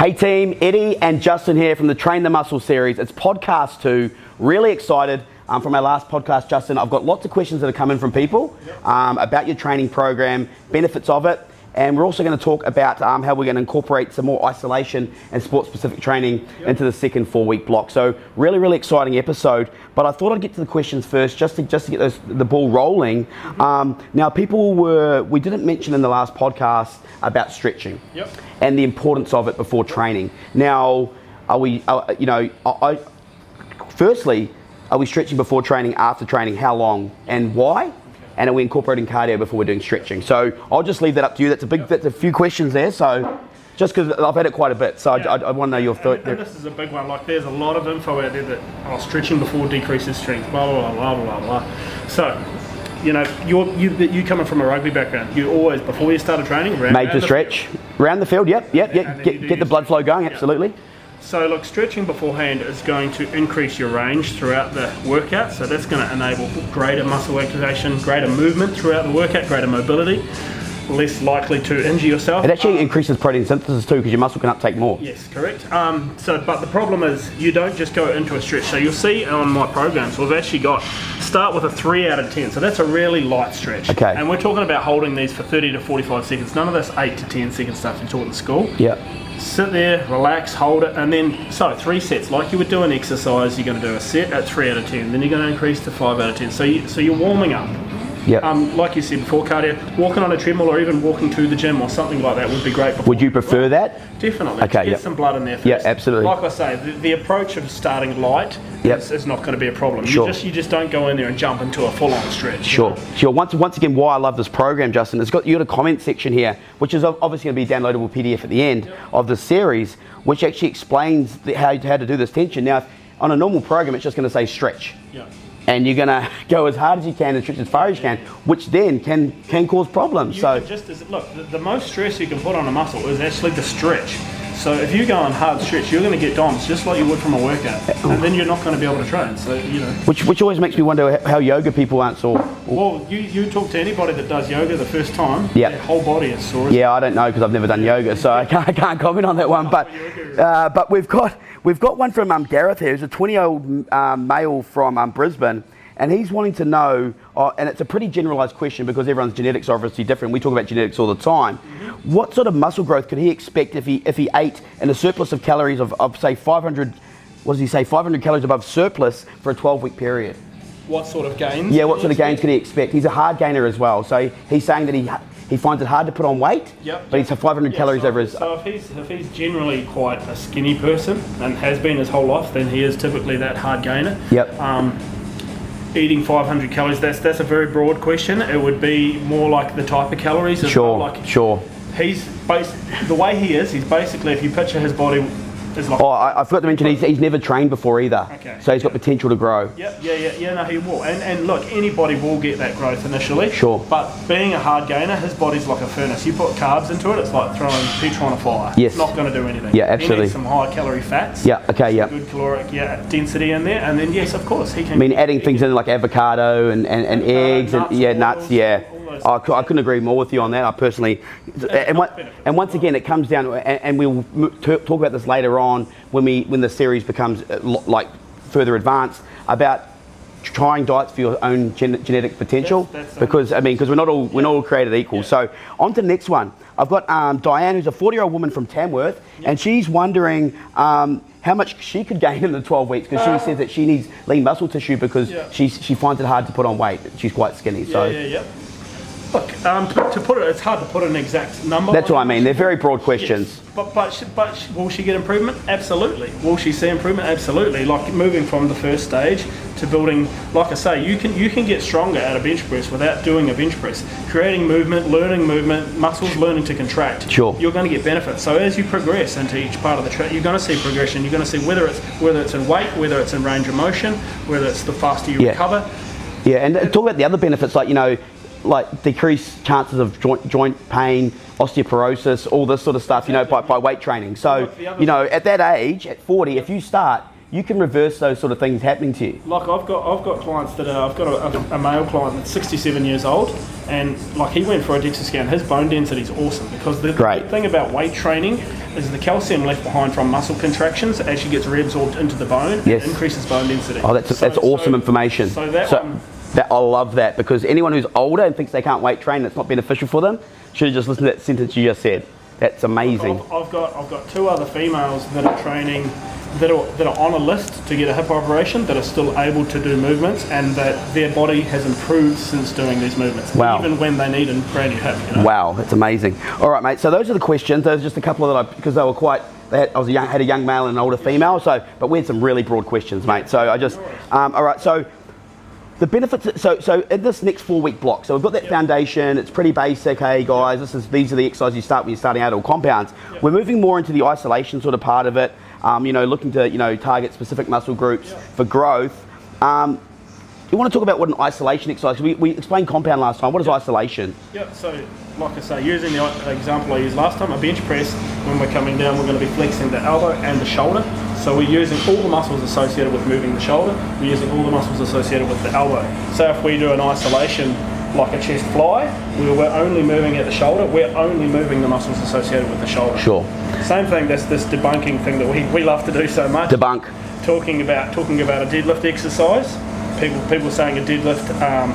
Hey team, Eddie and Justin here from the Train the Muscle series. It's podcast two. Really excited um, from our last podcast, Justin. I've got lots of questions that are coming from people um, about your training program, benefits of it, and we're also going to talk about um, how we're going to incorporate some more isolation and sport specific training into the second four week block. So, really, really exciting episode. But I thought I'd get to the questions first just to, just to get those, the ball rolling. Um, now, people were, we didn't mention in the last podcast about stretching Yep. and the importance of it before training. Now, are we, uh, you know, I, I, firstly, are we stretching before training, after training? How long and why? And are we incorporating cardio before we're doing stretching? So I'll just leave that up to you. That's a big, that's a few questions there. So just because I've had it quite a bit, so Yeah. I, I, want to know your thought. and this is a big one. Like, there's a lot of info out there that oh, stretching before decreases strength. Blah blah blah blah blah blah. So, you know, you're you you coming from a rugby background. You always before you started training, the stretch around the field. Yep, yep, yep. Get, get the blood flow going. Absolutely. So, look, stretching beforehand is going to increase your range throughout the workout. So, that's going to enable greater muscle activation, greater movement throughout the workout, greater mobility, less likely to injure yourself. It actually Um, increases protein synthesis too because your muscle can uptake more. Yes, correct. Um, so, but the problem is you don't just go into a stretch. So you'll see on my programs we've actually got start with a three out of ten. So that's a really light stretch. Okay. And we're talking about holding these for 30 to 45 seconds. None of this eight to 10 second stuff you taught in school. Yep. Sit there, relax, hold it, and then so three sets. Like you would do an exercise, you're going to do a set at three out of ten. Then you're going to increase to five out of ten. So you, so you're warming up. Yep. Um, like you said before, cardio, walking on a treadmill or even walking to the gym or something like that would be great. Would you prefer that? Definitely. Okay, Get yep. some blood in there first. Yeah, absolutely. Like I say, the, the approach of starting light Yep. is, is not going to be a problem. Sure. You just you just don't go in there and jump into a full on stretch. you Sure, know? sure. Once, once again, why I love this program, Justin, it's got you got a comment section here, which is obviously going to be a downloadable PDF at the end of the series, which actually explains the, how, how to do this tension. Now, on a normal program, it's just going to say stretch, Yeah. And you're going to go as hard as you can and stretch as far as you can, which then can can cause problems. You so, just as, look, the, the most stress you can put on a muscle is actually the stretch. So if you go on hard stretch, you're going to get DOMs just like you would from a workout, and then you're not going to be able to train. So you know. which which always makes me wonder how yoga people aren't sore. Well, you, you talk to anybody that does yoga the first time, Yeah. their whole body is sore. Yeah, I don't know because I've never done yoga, so I can't, I can't comment on that one. But uh, but we've got we've got one from um, Gareth here, who's a 20 year old um, male from um, Brisbane, and he's wanting to know, uh, and it's a pretty generalised question because everyone's genetics are obviously different. We talk about genetics all the time. What sort of muscle growth could he expect if he if he ate in a surplus of calories of, of say 500? What does he say? 500 calories above surplus for a 12 week period. What sort of gains? Yeah, what sort of gains could he expect? He's a hard gainer as well, so he's saying that he he finds it hard to put on weight. Yep. But he's 500 Yeah, calories so, over his. So if he's if he's generally quite a skinny person and has been his whole life, then he is typically that hard gainer. Yep. Um, eating 500 calories, that's that's a very broad question. It would be more like the type of calories. Sure, well. Like sure. he's bas- the way he is. He's basically if you picture his body like. Oh, I, I forgot to mention he's, he's never trained before either. Okay. So he's got potential to grow. Yep, yeah, yeah, yeah, no, he will. And, and look, anybody will get that growth initially. Sure. But being a hard gainer, his body's like a furnace. You put carbs into it, it's like throwing petrol on a fire. Yes. It's not going to do anything. Yeah, He absolutely. needs some high calorie fats. Yeah, okay, yeah. Good caloric yeah, density in there. And then, yes, of course, he can. I mean, adding things in like avocado and, and, and Avocado, eggs and nuts, yeah, oils, nuts, yeah. I, I couldn't agree more with you on that. I personally, and, and once again, it comes down, and, and we'll t- talk about this later on when we when the series becomes uh, like further advanced about trying diets for your own gen- genetic potential. That's- that's, because I mean, because we're not all we're not all created equal. So on to the next one. I've got um, Diane, who's a 40 year old woman from Tamworth, and she's wondering. Um, how much she could gain in the 12 weeks because she says that she needs lean muscle tissue because Yeah. she, she finds it hard to put on weight. She's quite skinny. yeah, So yeah, yeah. Look, um, to, to put it, it's hard to put an exact number. that's what I mean. They're very broad questions. Yes. But but but will she get improvement? Absolutely. Will she see improvement? Absolutely. Like moving from the first stage to building, like I say, you can you can get stronger at a bench press without doing a bench press. Creating movement, learning movement, muscles learning to contract. Sure. You're going to get benefits. So as you progress into each part of the track, you're going to see progression. You're going to see whether it's whether it's in weight, whether it's in range of motion, whether it's the faster you Yeah. recover. Yeah, and talk about the other benefits like, you know, like decreased chances of joint, joint pain, osteoporosis, all this sort of stuff, you know, by, by weight training. So, Look, the other- you know, at that age, at 40, if you start you can reverse those sort of things happening to you. Like I've got, I've got clients that are, I've got a, a, a male client that's 67 years old, and like he went for a DEXA scan. His bone density is awesome because the, Great. thing about weight training is the calcium left behind from muscle contractions actually gets reabsorbed into the bone Yes. and increases bone density. Oh, that's, So- that's awesome so- information. So that one, that, I love that because anyone who's older and thinks they can't weight train, it's not beneficial for them, should have just listened to that sentence you just said. That's amazing. I've, I've got I've got two other females that are training that are that are on a list to get a hip operation that are still able to do movements and that their body has improved since doing these movements. Wow. Even when they need a brand new hip. You know? Wow, that's amazing. All right, mate. So those are the questions. Those are just a couple of that I because they were quite. They had, I was a young, had a young male and an older female. So, but we had some really broad questions, mate. So I just. Um, all right. So the benefits. So so in this next four week block. So we've got that foundation. It's pretty basic. Hey guys, this is these are the exercises you start when you're starting out all compounds. We're moving more into the isolation sort of part of it. Um, you know, looking to you know target specific muscle groups for growth. Um, you want to talk about what an isolation exercise? We, we explained compound last time. What is isolation? Yeah, so like I say, using the example I used last time, a bench press, when we're coming down, we're going to be flexing the elbow and the shoulder. So we're using all the muscles associated with moving the shoulder, we're using all the muscles associated with the elbow. So if we do an isolation like a chest fly, we- we're only moving at the shoulder, we're only moving the muscles associated with the shoulder. Sure. Same thing, that's this debunking thing that we, we love to do so much Debunk. talking about talking about a deadlift exercise. People people saying a deadlift um,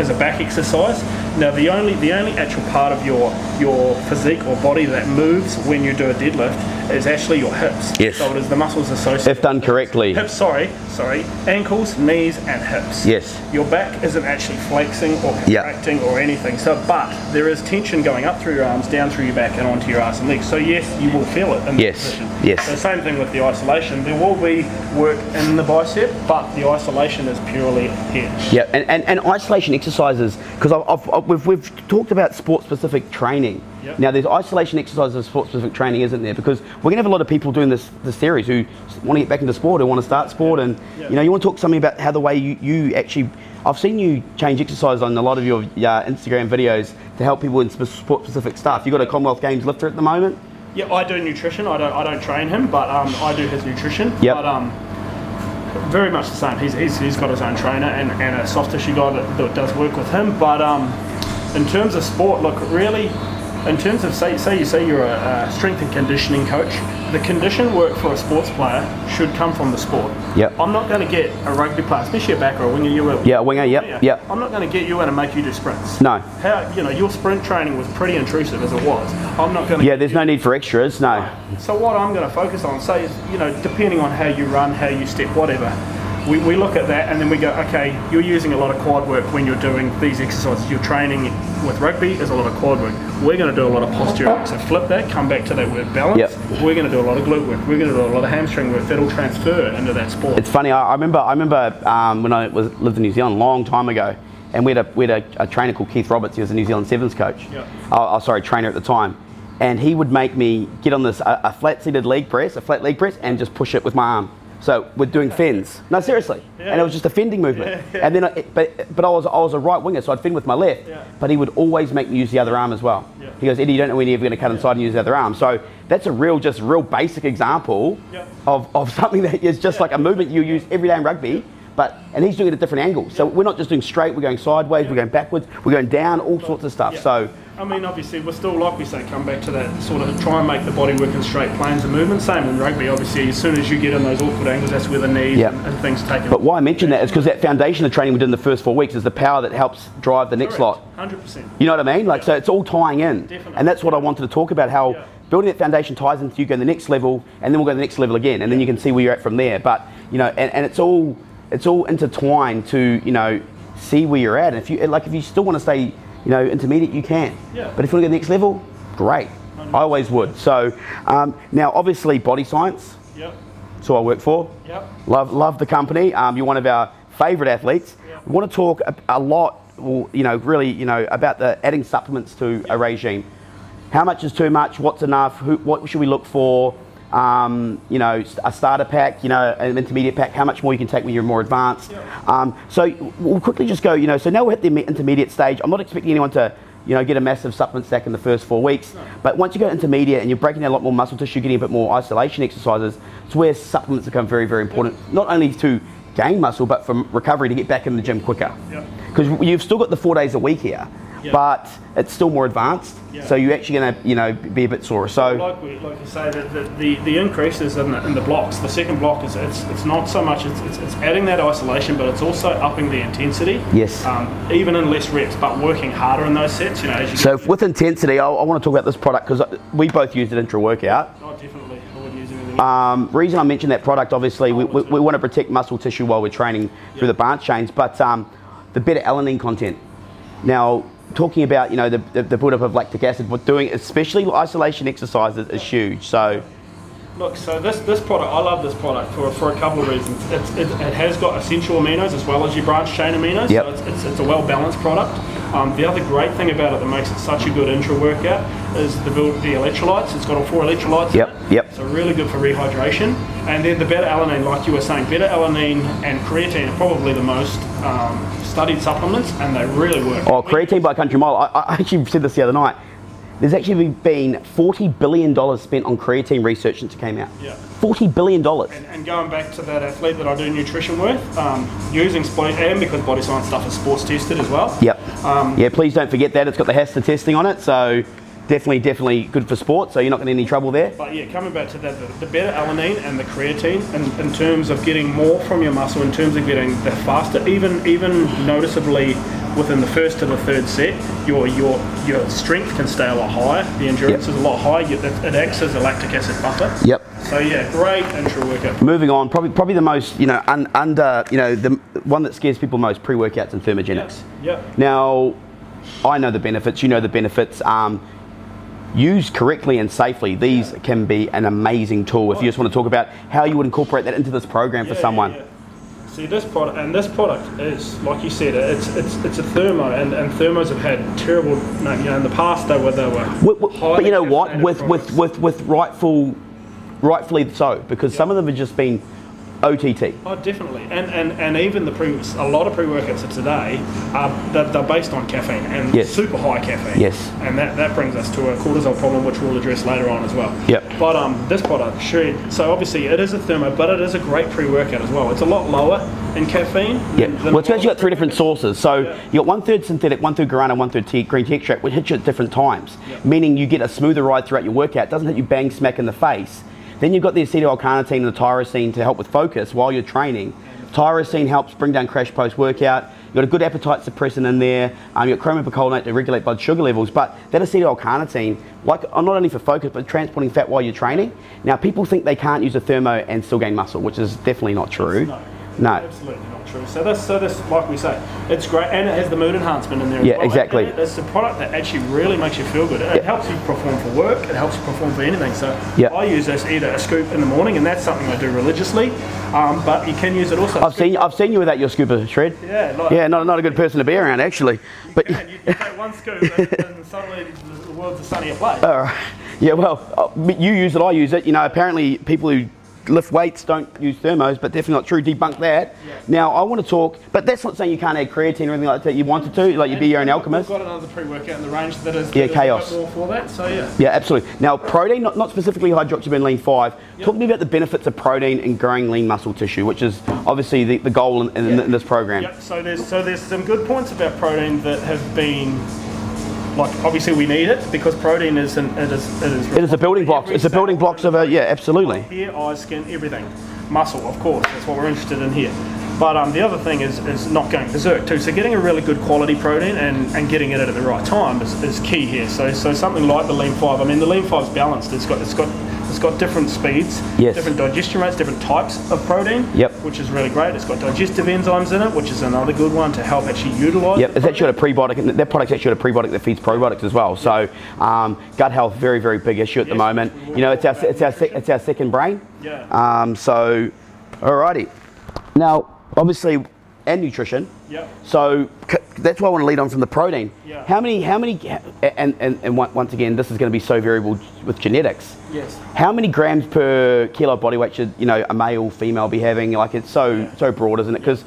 is a back exercise. Now the only the only actual part of your your physique or body that moves when you do a deadlift is actually your hips. Yes. So it is the muscles associated. If done correctly. Hips, sorry, sorry, ankles, knees, and hips. Yes. Your back isn't actually flexing or contracting or anything. So, but there is tension going up through your arms, down through your back, and onto your ass and legs. So yes, you will feel it in this Yes. position. Yes. So same thing with the isolation. There will be work in the bicep, but the isolation is purely here. Yeah, and, and, and isolation exercises, because I've, I've, I've- we've, we've talked about sport specific training. Yep. Now, there's isolation exercises of sport specific training, isn't there? Because we're going to have a lot of people doing this, this series who want to get back into sport, who want to start sport, and Yeah. you know, you want to talk something about how the way you, you actually. I've seen you change exercise on a lot of your uh, Instagram videos to help people in sport specific stuff. You've got a Commonwealth Games lifter at the moment. Yeah, I do nutrition. I don't I don't train him, but um, I do his nutrition. Yep. But um, very much the same. He's, he's, he's got his own trainer and, and a soft tissue guy that, that does work with him. But um, in terms of sport, look, really, in terms of say say you say you're a, a strength and conditioning coach, the condition work for a sports player should come from the sport. Yep. I'm not going to get a rugby player, especially a back or a winger. You were, Yeah, winger, yep, yep. I'm not going to get you in and make you do sprints. No. How you know your sprint training was pretty intrusive as it was. I'm not going to. Yeah, there's no need for extras, no. So what I'm going to focus on, say, is, you know, depending on how you run, how you step, whatever, we, we look at that and then we go, okay, you're using a lot of quad work when you're doing these exercises. You're training with rugby is a lot of quad work. We're going to do a lot of posture work. So flip that, come back to that word balance. Yep. We're going to do a lot of glute work. We're going to do a lot of hamstring work that'll transfer into that sport. It's funny. I, I remember. I remember um, when I was lived in New Zealand a long time ago, and we had a we had a, a trainer called Keith Roberts. He was a New Zealand Sevens coach. Yeah. Oh, oh, sorry, trainer at the time. And he would make me get on this a, a flat-seated leg press, a flat leg press, and just push it with my arm. So we're doing fins. No, seriously. And it was just a fending movement. And then, I, but but I was I was a right winger, so I'd fend with my left. Yeah. But he would always make me use the other arm as well. Yeah. He goes, Eddie, you don't know when you're ever going to cut inside and use the other arm. So that's a real, just real basic example Yeah. of, of something that is just like a movement you use every day in rugby, but and he's doing it at different angles. So we're not just doing straight, we're going sideways, we're going backwards, we're going down, all sorts of stuff. Yeah. So I mean, obviously, we're still, like we say, come back to that sort of try and make the body work in straight planes of movement. Same in rugby, obviously, as soon as you get in those awkward angles, that's where the knees Yeah. and, and things take but why I mention that is because that foundation of training we did in the first four weeks is the power that helps drive the next lot. Hundred percent. You know what I mean? Like, so it's all tying in. Definitely. And that's what I wanted to talk about how Yeah. building that foundation ties into you go to the next level, and then we'll go to the next level again, and then you can see where you're at from there. But, you know, and, and it's all it's all intertwined to, you know, see where you're at. And if you, like, if you still want to stay, you know, intermediate, you can. Yeah. But if you want to go to the next level, great. I always would. So, um, now, obviously, body science, Yep. that's who I work for. Yep. Love, love the company. Um, you're one of our favourite athletes. We want to talk a, a lot, well, you know, really, you know, about the adding supplements to a regime. How much is too much? What's enough? Who, what should we look for? Um, you know, a starter pack, you know, an intermediate pack. How much more you can take when you're more advanced? Um, so we'll quickly just go. You know, so now we're at the intermediate stage. I'm not expecting anyone to you know, get a massive supplement stack in the first four weeks. But once you go intermediate and you're breaking down a lot more muscle tissue, getting a bit more isolation exercises. it's where supplements become very, very important. Not only to gain muscle, but from recovery to get back in the gym quicker. Because you've still got the four days a week here, But it's still more advanced. Yeah. So you're actually going to, you know, be a bit sore. So like we like you say the, the, the, the increase is in the, in the blocks. The second block is it's, it's not so much it's, it's, it's adding that isolation, but it's also upping the intensity. Yes. Um, even in less reps, but working harder in those sets. You know, as you So with intensity, I, I want to talk about this product because we both used it intra workout. Oh, definitely. I wouldn't use anything. Um, reason I mention that product, obviously, we, we, we want to protect muscle tissue while we're training through the branch chains, but um, the beta alanine content. Now, talking about you know the, the, the buildup of lactic acid, but doing especially isolation exercises is huge. So Look, so this, this product, I love this product for, for a couple of reasons. It's, it, it has got essential aminos as well as your branch chain aminos, Yep. so it's, it's, it's a well balanced product. Um, the other great thing about it that makes it such a good intra workout is the build the electrolytes. It's got all four electrolytes. Yep, in it. Yep. So really good for rehydration. And then the beta alanine, like you were saying, beta alanine and creatine are probably the most um, studied supplements, and they really work. Oh, creatine by country mile. I, I actually said this the other night. There's actually been forty billion dollars spent on creatine research since it came out. Yeah. Forty billion dollars. And, and going back to that athlete that I do nutrition with, um, using body and because body science stuff is sports tested as well. Yep. Um, yeah. Please don't forget that it's got the HASTA testing on it, so definitely, definitely good for sport. So you're not going to any trouble there. But yeah, coming back to that, the, the beta alanine and the creatine, in, in terms of getting more from your muscle, in terms of getting the faster, even even noticeably within the first to the third set, your your your strength can stay a lot higher. The endurance Yep. is a lot higher. You, it, it acts as a lactic acid buffer. Yep. So yeah, great intra workout. Moving on, probably probably the most you know un, under you know the one that scares people most pre-workouts and thermogenics. Yep. Now, I know the benefits. You know the benefits. Um, used correctly and safely, these can be an amazing tool. If you just want to talk about how you would incorporate that into this program for someone. yeah, yeah. See this product, and this product is like you said, it's it's it's a thermo, and, and thermos have had terrible. You know, in the past they were they were. Wi- wi- but you know what? With with products. with with rightful, rightfully so, because some of them have just been OTT. Oh, definitely, and and and even the pre, a lot of pre-workouts of today are they're, they're based on caffeine and Yes. super high caffeine. Yes. and that, that brings us to a cortisol problem, which we'll address later on as well. Yep. But um, this product, Shred, so obviously it is a thermo, but it is a great pre-workout as well. It's a lot lower in caffeine. Yeah. than- than Well, it's actually got three different sources. So Yeah. you got one third synthetic, one third guarana, one third tea, green tea extract, which hits you at different times, Yeah. meaning you get a smoother ride throughout your workout. It doesn't hit you bang smack in the face. Then you've got the acetyl-L-carnitine and the tyrosine to help with focus while you're training. Tyrosine helps bring down crash post workout. You've got a good appetite suppressant in there. Um, you've got chromium picolinate to regulate blood sugar levels. But that acetyl-L-carnitine, like uh, not only for focus, but transporting fat while you're training. Now, people think they can't use a thermo and still gain muscle, which is definitely not true. No, absolutely not true. So this, so this, like we say, it's great, and it has the mood enhancement in there. Yeah, as well. exactly. And it's a product that actually really makes you feel good. It Yeah. helps you perform for work. It helps you perform for anything. So Yeah. I use this either a scoop in the morning, and that's something I do religiously. Um, but you can use it also. I've seen I've seen you without your scoop of shred. Yeah, like, Yeah, not, not a good person to be around actually. But And you take one scoop, and, and suddenly the world's a sunnier place. uh, yeah, well, uh, you use it, I use it. You know, apparently people who lift weights don't use thermos, but definitely not true. Debunk that. Now I want to talk, but that's not saying you can't add creatine or anything like that. You wanted to, like you'd be your own alchemist. We've got another pre-workout in the range that is Yeah, chaos. More for that. So yeah. Yeah, absolutely. Now, protein, not, not specifically Hydroxyburn Lean 5, talk to me about the benefits of protein in growing lean muscle tissue, which is obviously the, the goal in, in, in this program. Yep. So there's so there's some good points about protein that have been like obviously we need it because protein is an, it is it is It is a building blocks. It's a building blocks of a, yeah, absolutely. Hair, eyes, skin, everything. Muscle, of course. That's what we're interested in here. But um, the other thing is, is not going berserk too. So getting a really good quality protein and, and getting it at the right time is, is key here. So so something like the Lean Five. I mean the Lean five is balanced. It's got it's got it's got different speeds, Yes. different digestion rates, different types of protein. Yep. Which is really great. It's got digestive enzymes in it, which is another good one to help actually utilise. Yep, it's actually a prebiotic. and That product's actually a prebiotic that feeds probiotics as well. So, um, gut health, very, very big issue at the moment. You know, it's our, it's our, nutrition. it's our second brain. Yeah. Um, so, alrighty. Now, obviously, and nutrition. Yep. So c- that's why I want to lead on from the protein. Yeah. How many? How many? And, and and once again, this is going to be so variable with genetics. Yes. How many grams per kilo body weight should you know a male, female be having? Like it's so so broad, isn't it? Because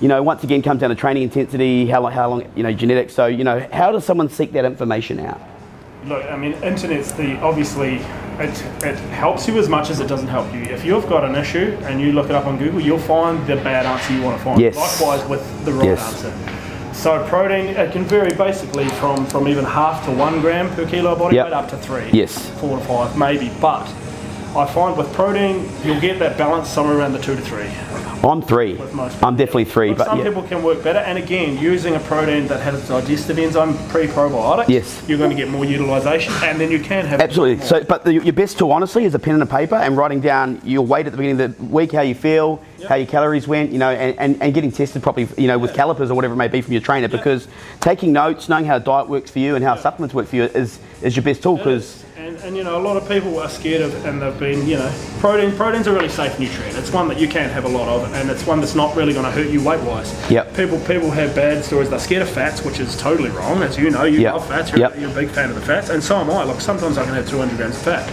you know, once again, comes down to training intensity, how long, how long, you know, genetics. So you know, how does someone seek that information out? Look, I mean, internet's the obviously it, it helps you as much as it doesn't help you. If you've got an issue and you look it up on Google, you'll find the bad answer you want to find. Yes. Likewise with the right Yes. answer. So protein, it can vary basically from, from even half to one gram per kilo of body Yep. weight up to three. Yes. Four to five, maybe. But I find with protein, you'll get that balance somewhere around the two to three. I'm three. I'm definitely three, Look, but some yeah. people can work better. And again, using a protein that has digestive enzyme pre-probiotic, Yes. you're going to get more utilisation, and then you can have Absolutely. So, but the, your best tool, honestly, is a pen and a paper and writing down your weight at the beginning of the week, how you feel, how your calories went, you know, and, and, and getting tested properly, you know, with calipers or whatever it may be from your trainer. Because taking notes, knowing how diet works for you and how supplements work for you is, is your best tool. Because And, and you know, a lot of people are scared of, and they've been, you know, protein. Protein's a really safe nutrient. It's one that you can have a lot of, and it's one that's not really going to hurt you weight wise. Yep. People people have bad stories. They're scared of fats, which is totally wrong. As you know, you love fats. You're, you're a big fan of the fats, and so am I. Like sometimes I can have 200 grams of fat,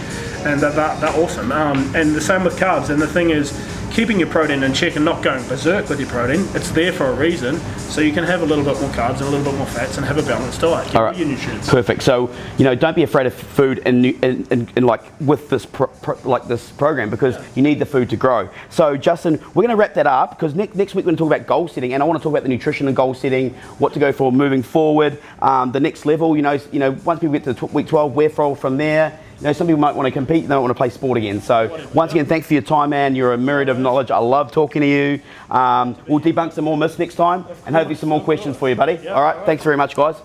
and that, that, they're awesome. Um, and the same with carbs. And the thing is, keeping your protein in check and not going berserk with your protein. It's there for a reason, so you can have a little bit more carbs and a little bit more fats, and have a balanced diet. All right. your nutrients. Perfect. So you know, don't be afraid of food and in, in, in like with this pro, pro, like this program because you need the food to grow. So Justin, we're going to wrap that up because next next week we're going to talk about goal setting, and I want to talk about the nutrition and goal setting, what to go for moving forward, um, the next level. You know, you know, once people get to week 12, where for from there. You know, some people might want to compete, they don't want to play sport again. So once again, thanks for your time, man. You're a myriad of knowledge. I love talking to you. Um, we'll debunk some more myths next time, and hopefully some more questions for you, buddy. All right. Thanks very much, guys.